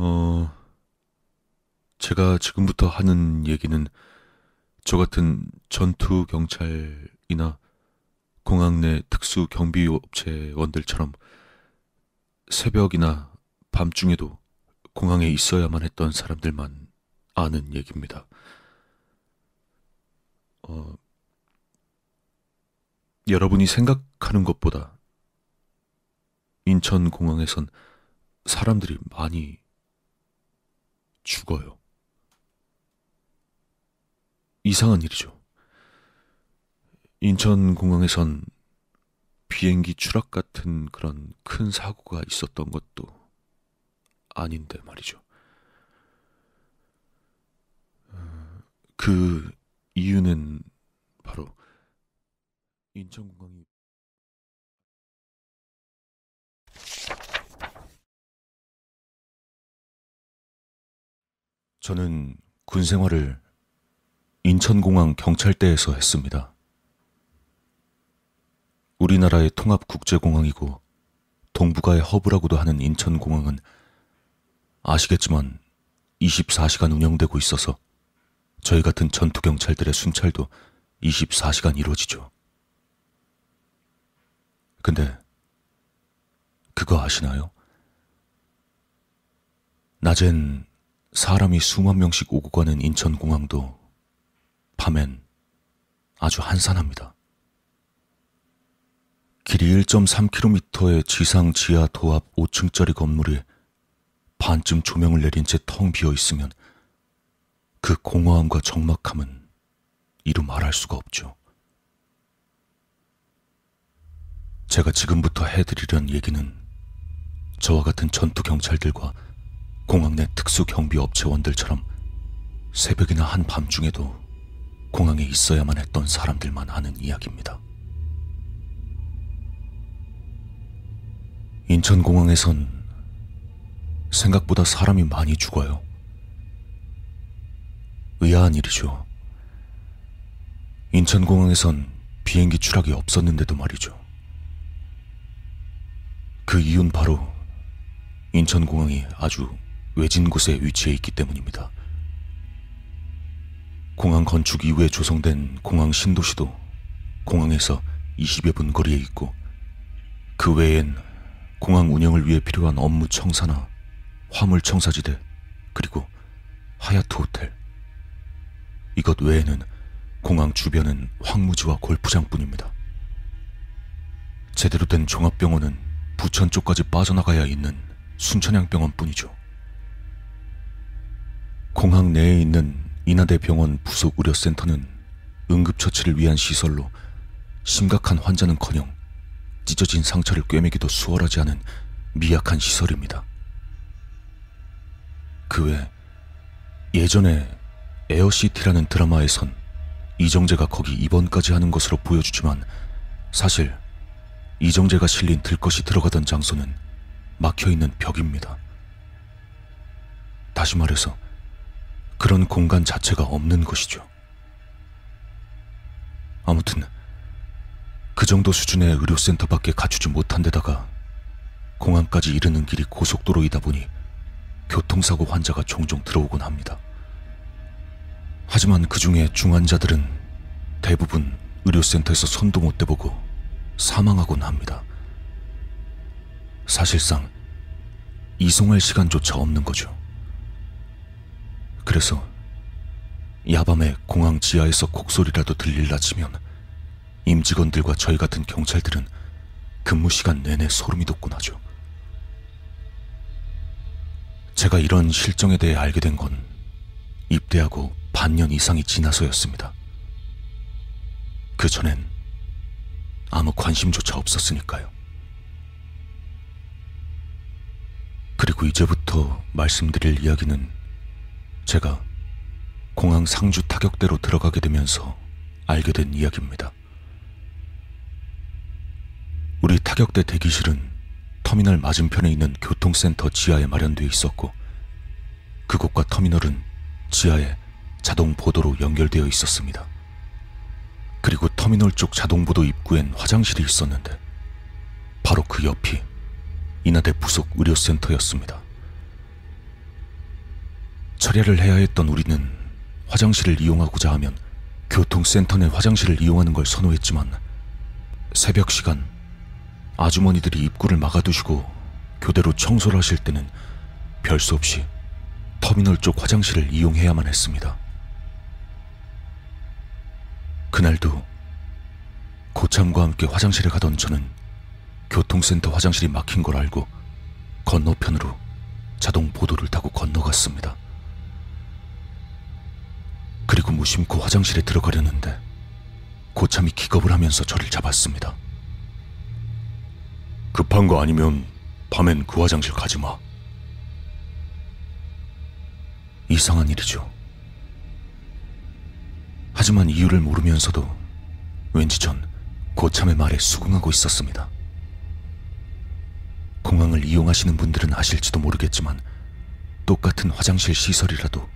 어, 제가 지금부터 하는 얘기는 저 같은 전투 경찰이나 공항 내 특수 경비업체원들처럼 새벽이나 밤중에도 공항에 있어야만 했던 사람들만 아는 얘기입니다. 어, 여러분이 생각하는 것보다 인천공항에선 사람들이 많이 죽어요. 이상한 일이죠. 인천공항에선 비행기 추락 같은 그런 큰 사고가 있었던 것도 아닌데 말이죠. 어, 그 이유는 바로 인천공항이 저는 군 생활을 인천공항 경찰대에서 했습니다. 우리나라의 통합 국제공항이고 동북아의 허브라고도 하는 인천공항은 아시겠지만 24시간 운영되고 있어서 저희 같은 전투경찰들의 순찰도 24시간 이루어지죠. 근데 그거 아시나요? 낮엔 사람이 수만 명씩 오고 가는 인천공항도 밤엔 아주 한산합니다. 길이 1.3km의 지상 지하 도합 5층짜리 건물이 반쯤 조명을 내린 채 텅 비어 있으면 그 공허함과 적막함은 이루 말할 수가 없죠. 제가 지금부터 해드리려는 얘기는 저와 같은 전투 경찰들과 공항 내 특수 경비 업체원들처럼 새벽이나 한밤중에도 공항에 있어야만 했던 사람들만 아는 이야기입니다. 인천공항에선 생각보다 사람이 많이 죽어요. 의아한 일이죠. 인천공항에선 비행기 추락이 없었는데도 말이죠. 그 이유는 바로 인천공항이 아주 외진 곳에 위치해 있기 때문입니다. 공항 건축 이후에 조성된 공항 신도시도 공항에서 20여 분 거리에 있고 그 외엔 공항 운영을 위해 필요한 업무 청사나 화물 청사지대 그리고 하얏트 호텔 이것 외에는 공항 주변은 황무지와 골프장뿐입니다. 제대로 된 종합병원은 부천 쪽까지 빠져나가야 있는 순천향병원뿐이죠. 공항 내에 있는 인하대 병원 부속 의료센터는 응급처치를 위한 시설로 심각한 환자는커녕 찢어진 상처를 꿰매기도 수월하지 않은 미약한 시설입니다. 그 외 예전에 에어시티라는 드라마에선 이정재가 거기 입원까지 하는 것으로 보여주지만 사실 이정재가 실린 들것이 들어가던 장소는 막혀있는 벽입니다. 다시 말해서 그런 공간 자체가 없는 것이죠. 아무튼 그 정도 수준의 의료센터밖에 갖추지 못한 데다가 공항까지 이르는 길이 고속도로이다 보니 교통사고 환자가 종종 들어오곤 합니다. 하지만 그 중에 중환자들은 대부분 의료센터에서 손도 못 대보고 사망하곤 합니다. 사실상 이송할 시간조차 없는 거죠. 그래서 야밤에 공항 지하에서 곡소리라도 들릴라 치면 임직원들과 저희 같은 경찰들은 근무 시간 내내 소름이 돋곤 하죠. 제가 이런 실정에 대해 알게 된 건 입대하고 반년 이상이 지나서였습니다. 그 전엔 아무 관심조차 없었으니까요. 그리고 이제부터 말씀드릴 이야기는 제가 공항 상주 타격대로 들어가게 되면서 알게 된 이야기입니다. 우리 타격대 대기실은 터미널 맞은편에 있는 교통센터 지하에 마련되어 있었고 그곳과 터미널은 지하에 자동 보도로 연결되어 있었습니다. 그리고 터미널 쪽 자동보도 입구엔 화장실이 있었는데 바로 그 옆이 인하대 부속 의료센터였습니다. 처리를 해야 했던 우리는 화장실을 이용하고자 하면 교통센터 내 화장실을 이용하는 걸 선호했지만 새벽 시간 아주머니들이 입구를 막아두시고 교대로 청소를 하실 때는 별 수 없이 터미널 쪽 화장실을 이용해야만 했습니다. 그날도 고참과 함께 화장실에 가던 저는 교통센터 화장실이 막힌 걸 알고 건너편으로 자동 보도를 타고 건너갔습니다. 그리고 무심코 화장실에 들어가려는데 고참이 기겁을 하면서 저를 잡았습니다. 급한 거 아니면 밤엔 그 화장실 가지 마. 이상한 일이죠. 하지만 이유를 모르면서도 왠지 전 고참의 말에 수긍하고 있었습니다. 공항을 이용하시는 분들은 아실지도 모르겠지만 똑같은 화장실 시설이라도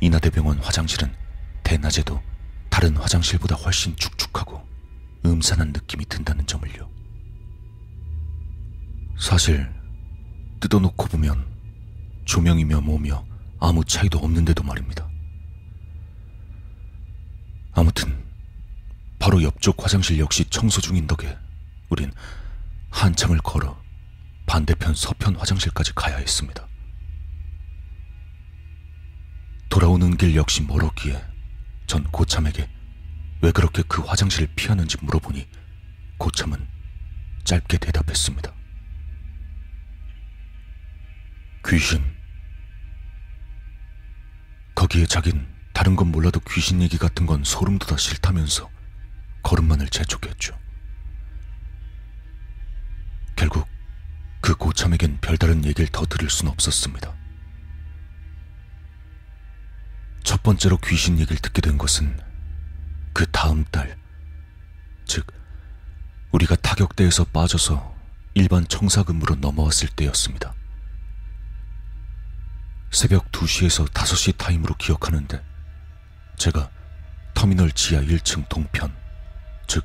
인하대병원 화장실은 대낮에도 다른 화장실보다 훨씬 축축하고 음산한 느낌이 든다는 점을요. 사실 뜯어놓고 보면 조명이며 뭐며 아무 차이도 없는데도 말입니다. 아무튼 바로 옆쪽 화장실 역시 청소 중인 덕에 우린 한참을 걸어 반대편 서편 화장실까지 가야 했습니다. 돌아오는 길 역시 멀었기에 전 고참에게 왜 그렇게 그 화장실을 피하는지 물어보니 고참은 짧게 대답했습니다. 귀신. 거기에 자긴 다른 건 몰라도 귀신 얘기 같은 건 소름 돋아 싫다면서 걸음만을 재촉했죠. 결국 그 고참에겐 별다른 얘기를 더 들을 순 없었습니다. 번째로 귀신 얘기를 듣게 된 것은 그 다음 달, 즉, 우리가 타격대에서 빠져서 일반 청사 근무로 넘어왔을 때였습니다. 새벽 2시에서 5시 타임으로 기억하는데, 제가 터미널 지하 1층 동편, 즉,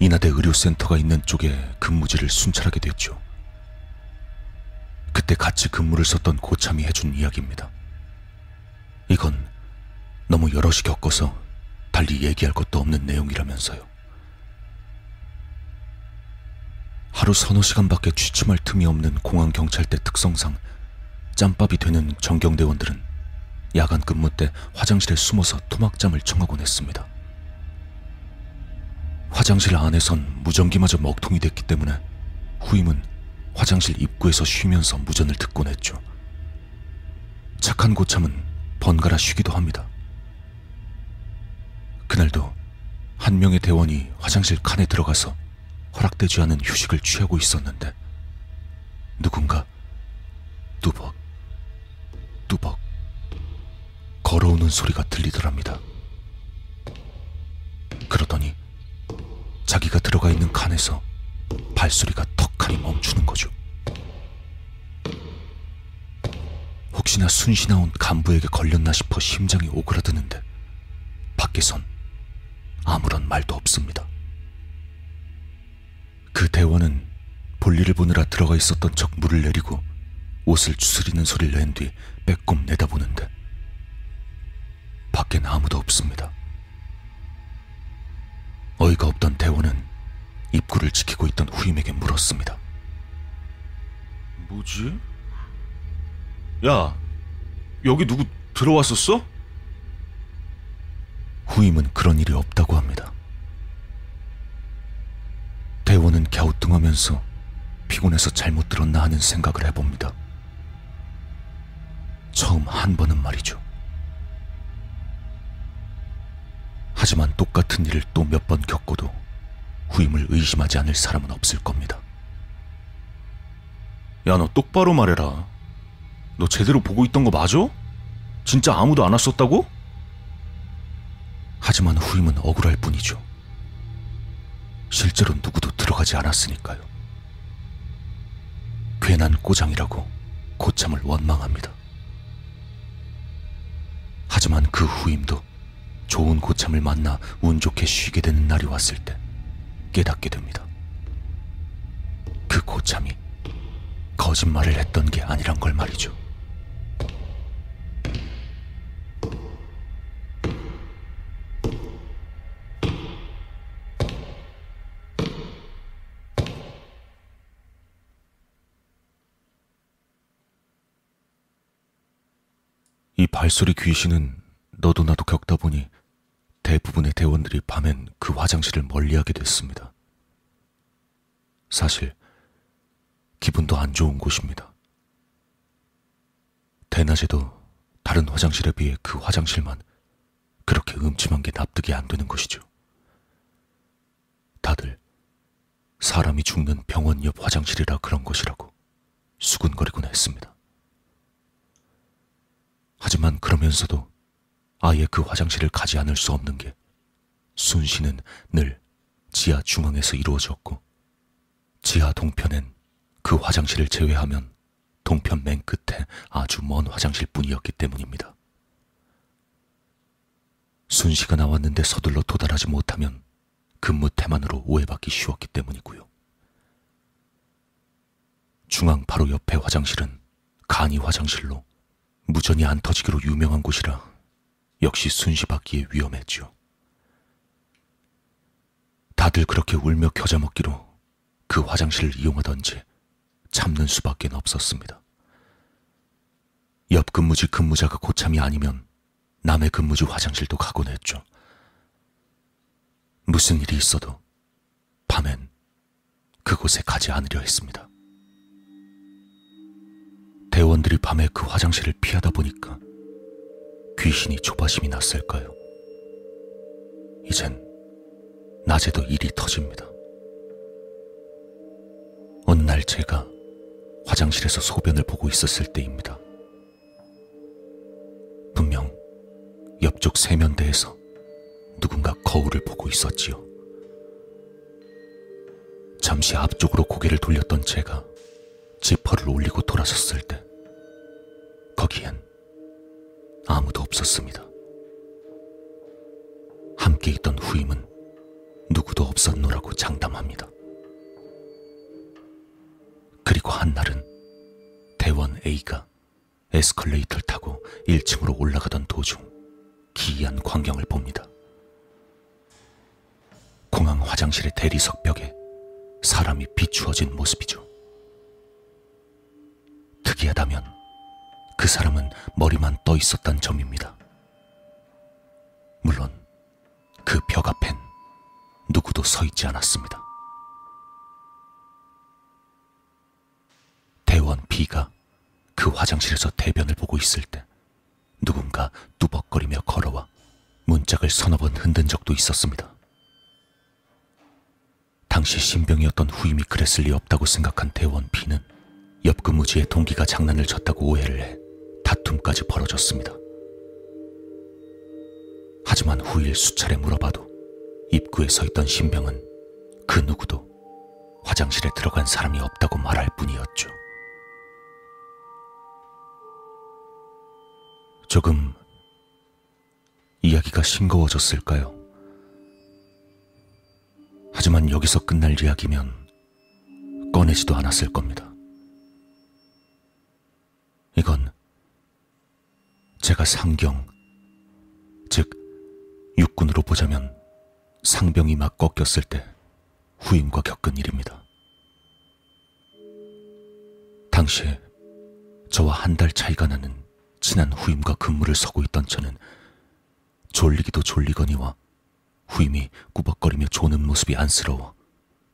인하대 의료센터가 있는 쪽에 근무지를 순찰하게 됐죠. 그때 같이 근무를 썼던 고참이 해준 이야기입니다. 이건 너무 여럿이 겪어서 달리 얘기할 것도 없는 내용이라면서요. 하루 서너 시간밖에 취침할 틈이 없는 공항 경찰대 특성상 짬밥이 되는 정경대원들은 야간 근무 때 화장실에 숨어서 토막잠을 청하곤 했습니다. 화장실 안에선 무전기마저 먹통이 됐기 때문에 후임은 화장실 입구에서 쉬면서 무전을 듣곤 했죠. 착한 고참은 번갈아 쉬기도 합니다. 그날도 한 명의 대원이 화장실 칸에 들어가서 허락되지 않은 휴식을 취하고 있었는데 누군가 뚜벅 뚜벅 걸어오는 소리가 들리더랍니다. 그러더니 자기가 들어가 있는 칸에서 발소리가 턱하니 멈추는 거죠. 혹시나 순신나온 간부에게 걸렸나 싶어 심장이 오그라드는데 밖에선 아무런 말도 없습니다. 그 대원은 볼일을 보느라 들어가 있었던 척 물을 내리고 옷을 추스리는 소리를 낸 뒤 빼꼼 내다보는데 밖엔 아무도 없습니다. 어이가 없던 대원은 입구를 지키고 있던 후임에게 물었습니다. 뭐지? 야, 여기 누구 들어왔었어? 후임은 그런 일이 없다고 합니다. 대원은 갸우뚱하면서 피곤해서 잘못 들었나 하는 생각을 해봅니다. 처음 한 번은 말이죠. 하지만 똑같은 일을 또 몇 번 겪고도 후임을 의심하지 않을 사람은 없을 겁니다. 야, 너 똑바로 말해라. 너 제대로 보고 있던 거 맞아? 진짜 아무도 안 왔었다고? 하지만 후임은 억울할 뿐이죠. 실제로 누구도 들어가지 않았으니까요. 괜한 꼬장이라고 고참을 원망합니다. 하지만 그 후임도 좋은 고참을 만나 운 좋게 쉬게 되는 날이 왔을 때 깨닫게 됩니다. 그 고참이 거짓말을 했던 게 아니란 걸 말이죠. 발소리 귀신은 너도 나도 겪다 보니 대부분의 대원들이 밤엔 그 화장실을 멀리하게 됐습니다. 사실 기분도 안 좋은 곳입니다. 대낮에도 다른 화장실에 비해 그 화장실만 그렇게 음침한 게 납득이 안 되는 것이죠. 다들 사람이 죽는 병원 옆 화장실이라 그런 것이라고 수군거리곤 했습니다. 하지만 그러면서도 아예 그 화장실을 가지 않을 수 없는 게 순시는 늘 지하 중앙에서 이루어졌고 지하 동편엔 그 화장실을 제외하면 동편 맨 끝에 아주 먼 화장실 뿐이었기 때문입니다. 순시가 나왔는데 서둘러 도달하지 못하면 근무 태만으로 오해받기 쉬웠기 때문이고요. 중앙 바로 옆에 화장실은 간이 화장실로 무전이 안 터지기로 유명한 곳이라 역시 순시받기에 위험했죠. 다들 그렇게 울며 겨자 먹기로 그 화장실을 이용하던지 참는 수밖에 없었습니다. 옆 근무지 근무자가 고참이 아니면 남의 근무지 화장실도 가곤 했죠. 무슨 일이 있어도 밤엔 그곳에 가지 않으려 했습니다. 대원들이 밤에 그 화장실을 피하다 보니까 귀신이 조바심이 났을까요? 이젠 낮에도 일이 터집니다. 어느 날 제가 화장실에서 소변을 보고 있었을 때입니다. 분명 옆쪽 세면대에서 누군가 거울을 보고 있었지요. 잠시 앞쪽으로 고개를 돌렸던 제가 지퍼를 올리고 돌아섰을 때 거기엔 아무도 없었습니다. 함께 있던 후임은 누구도 없었노라고 장담합니다. 그리고 한날은 대원 A가 에스컬레이터를 타고 1층으로 올라가던 도중 기이한 광경을 봅니다. 공항 화장실의 대리석 벽에 사람이 비추어진 모습이죠. 특이하다면 그 사람은 머리만 떠 있었단 점입니다. 물론 그 벽 앞엔 누구도 서 있지 않았습니다. 대원 B가 그 화장실에서 대변을 보고 있을 때 누군가 뚜벅거리며 걸어와 문짝을 서너 번 흔든 적도 있었습니다. 당시 신병이었던 후임이 그랬을 리 없다고 생각한 대원 B는 옆 근무지의 동기가 장난을 쳤다고 오해를 해 다툼까지 벌어졌습니다. 하지만 후일 수차례 물어봐도 입구에 서 있던 신병은 그 누구도 화장실에 들어간 사람이 없다고 말할 뿐이었죠. 조금 이야기가 싱거워졌을까요? 하지만 여기서 끝날 이야기면 꺼내지도 않았을 겁니다. 이건 제가 상경, 즉 육군으로 보자면 상병이 막 꺾였을 때 후임과 겪은 일입니다. 당시에 저와 한 달 차이가 나는 친한 후임과 근무를 서고 있던 저는 졸리기도 졸리거니와 후임이 꾸벅거리며 조는 모습이 안쓰러워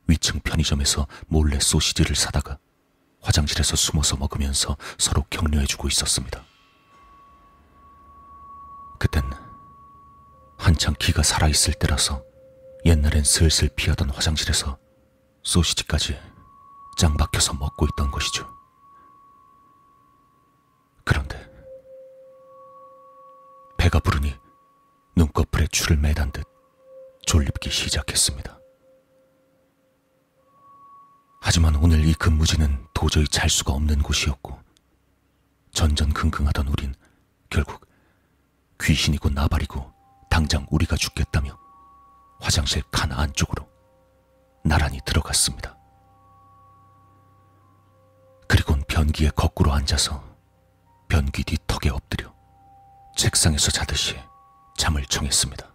위층 편의점에서 몰래 소시지를 사다가 화장실에서 숨어서 먹으면서 서로 격려해주고 있었습니다. 그땐 한창 기가 살아있을 때라서 옛날엔 슬슬 피하던 화장실에서 소시지까지 짱 박혀서 먹고 있던 것이죠. 그런데 배가 부르니 눈꺼풀에 줄을 매단 듯 졸립기 시작했습니다. 하지만 오늘 이 근무지는 도저히 잘 수가 없는 곳이었고 전전긍긍하던 우린 결국 귀신이고 나발이고 당장 우리가 죽겠다며 화장실 칸 안쪽으로 나란히 들어갔습니다. 그리곤 변기에 거꾸로 앉아서 변기 뒤 턱에 엎드려 책상에서 자듯이 잠을 청했습니다.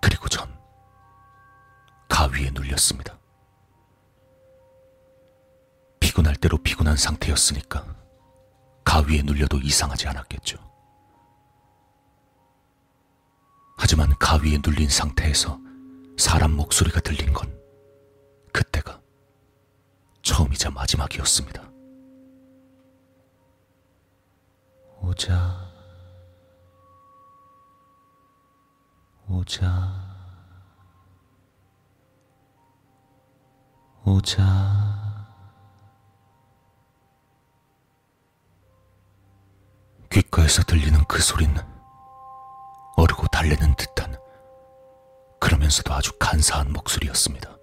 그리고 전 가위에 눌렸습니다. 피곤할 대로 피곤한 상태였으니까 가위에 눌려도 이상하지 않았겠죠. 하지만 가위에 눌린 상태에서 사람 목소리가 들린 건 그때가 처음이자 마지막이었습니다. 오자, 오자, 오자. 귓가에서 들리는 그 소리는 어르고 달래는 듯한 그러면서도 아주 간사한 목소리였습니다.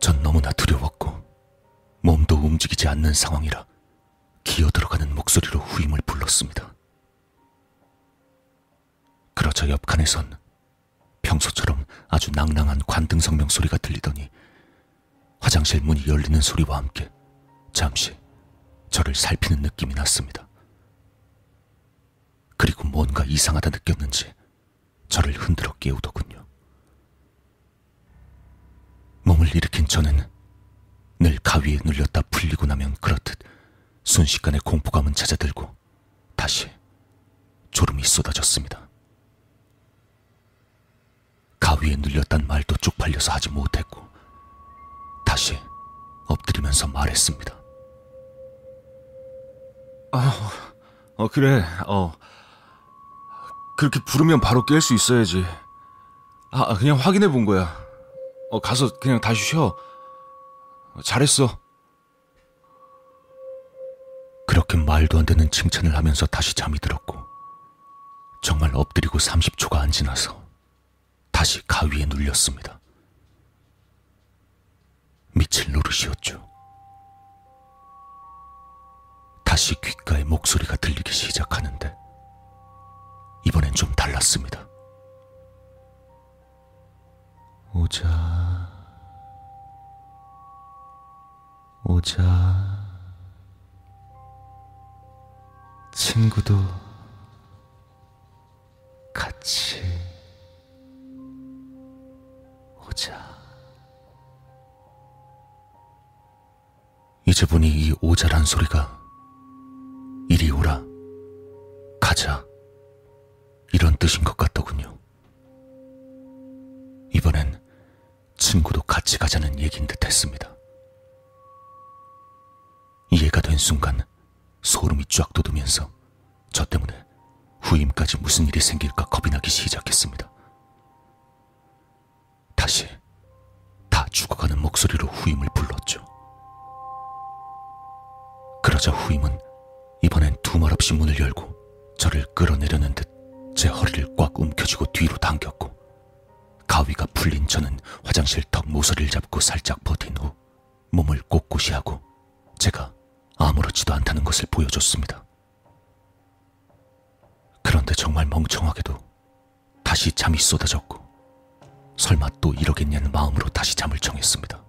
전 너무나 두려웠고 몸도 움직이지 않는 상황이라 기어들어가는 목소리로 후임을 불렀습니다. 그러자 옆칸에선 평소처럼 아주 낭낭한 관등 성명 소리가 들리더니 화장실 문이 열리는 소리와 함께 잠시 저를 살피는 느낌이 났습니다. 그리고 뭔가 이상하다 느꼈는지 저를 흔들어 깨우더군요. 몸을 일으킨 저는 늘 가위에 눌렸다 풀리고 나면 그렇듯 순식간에 공포감은 찾아들고 다시 졸음이 쏟아졌습니다. 가위에 눌렸단 말도 쪽팔려서 하지 못했고 다시 엎드리면서 말했습니다. 어, 그래, 어. 그렇게 부르면 바로 깰 수 있어야지. 아, 그냥 확인해 본 거야. 어, 가서 그냥 다시 쉬어. 어, 잘했어. 그렇게 말도 안 되는 칭찬을 하면서 다시 잠이 들었고, 정말 엎드리고 30초가 안 지나서 다시 가위에 눌렸습니다. 미칠 노릇이었죠. 다시 귓가에 목소리가 들리기 시작하는데, 이번엔 좀 달랐습니다. 오자, 오자. 친구도 같이 오자. 이제 보니 이 오자란 소리가 이리 오라, 가자, 이런 뜻인 것 같더군요. 이번엔 친구도 같이 가자는 얘긴 듯 했습니다. 이해가 된 순간 소름이 쫙 돋으면서 저 때문에 후임까지 무슨 일이 생길까 겁이 나기 시작했습니다. 다시 다 죽어가는 목소리로 후임을 불렀죠. 그러자 후임은 이번엔 두말 없이 문을 열고 저를 끌어내려는 듯 제 허리를 꽉 움켜쥐고 뒤로 당겼고 가위가 풀린 저는 화장실 턱 모서리를 잡고 살짝 버틴 후 몸을 꼿꼿이 하고 제가 아무렇지도 않다는 것을 보여줬습니다. 그런데 정말 멍청하게도 다시 잠이 쏟아졌고 설마 또 이러겠냐는 마음으로 다시 잠을 청했습니다.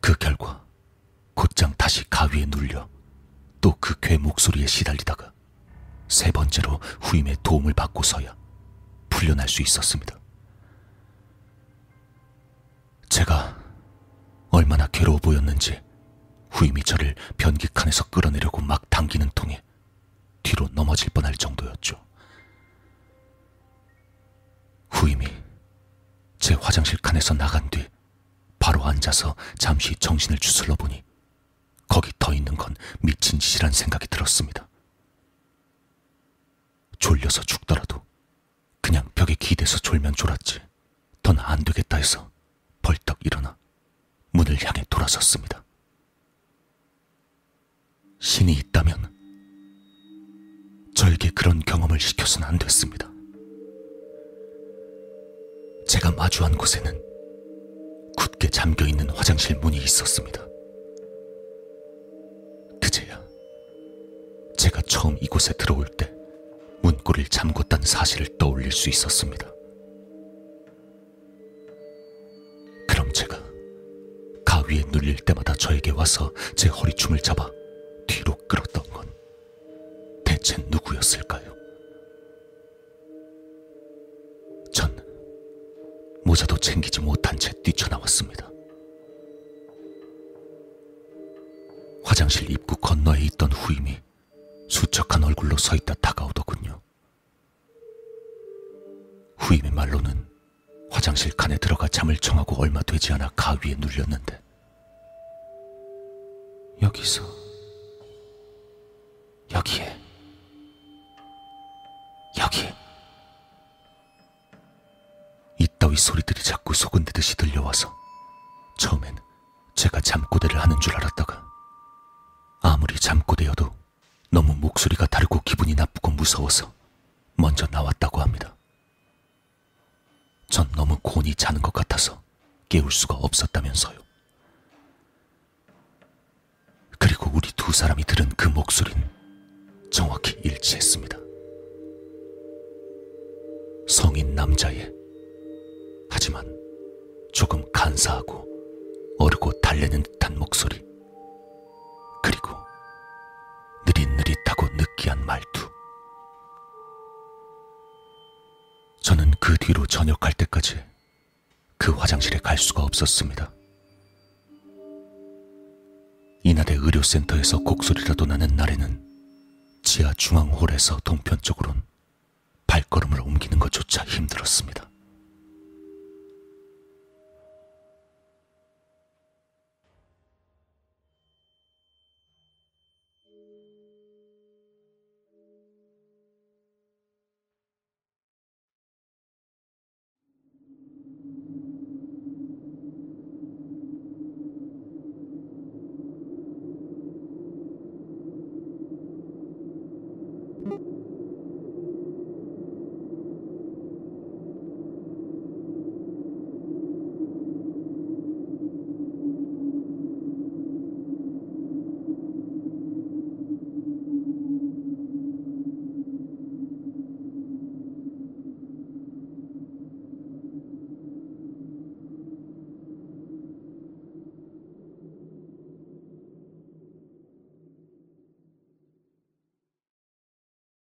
그 결과 곧장 다시 가위에 눌려 또 그 괴 목소리에 시달리다가 세 번째로 후임의 도움을 받고서야 풀려날 수 있었습니다. 제가 얼마나 괴로워 보였는지 후임이 저를 변기 칸에서 끌어내려고 막 당기는 통에 뒤로 넘어질 뻔할 정도였죠. 후임이 제 화장실 칸에서 나간 뒤 바로 앉아서 잠시 정신을 추슬러 보니 거기 더 있는 건 미친 짓이란 생각이 들었습니다. 졸려서 죽더라도 그냥 벽에 기대서 졸면 졸았지. 더안 되겠다 해서 벌떡 일어나 문을 향해 돌아섰습니다. 신이 있다면 저에게 그런 경험을 시켜서는 안 됐습니다. 제가 마주한 곳에는 굳게 잠겨 있는 화장실 문이 있었습니다. 제가 처음 이곳에 들어올 때 문고리를 잠궜다는 사실을 떠올릴 수 있었습니다. 그럼 제가 가위에 눌릴 때마다 저에게 와서 제 허리춤을 잡아 뒤로 끌었던 건 대체 누구였을까요? 전 모자도 챙기지 못한 채 뛰쳐나왔습니다. 화장실 입구 건너에 있던 후임이 수척한 얼굴로 서 있다 다가오더군요. 후임의 말로는 화장실 칸에 들어가 잠을 청하고 얼마 되지 않아 가위에 눌렸는데 여기서 여기에 여기 이따위 소리들이 자꾸 소근대듯이 들려와서 처음엔 제가 잠꼬대를 하는 줄 알았다가 아무리 잠꼬대여도 너무 목소리가 다르고 기분이 나쁘고 무서워서 먼저 나왔다고 합니다. 전 너무 곤히 자는 것 같아서 깨울 수가 없었다면서요. 그리고 우리 두 사람이 들은 그 목소리는 정확히 일치했습니다. 성인 남자의 하지만 조금 간사하고 어르고 달래는 듯한 목소리 그 뒤로 전역할 때까지 그 화장실에 갈 수가 없었습니다. 이날의 의료센터에서 곡소리라도 나는 날에는 지하 중앙홀에서 동편 쪽으론 발걸음을 옮기는 것조차 힘들었습니다.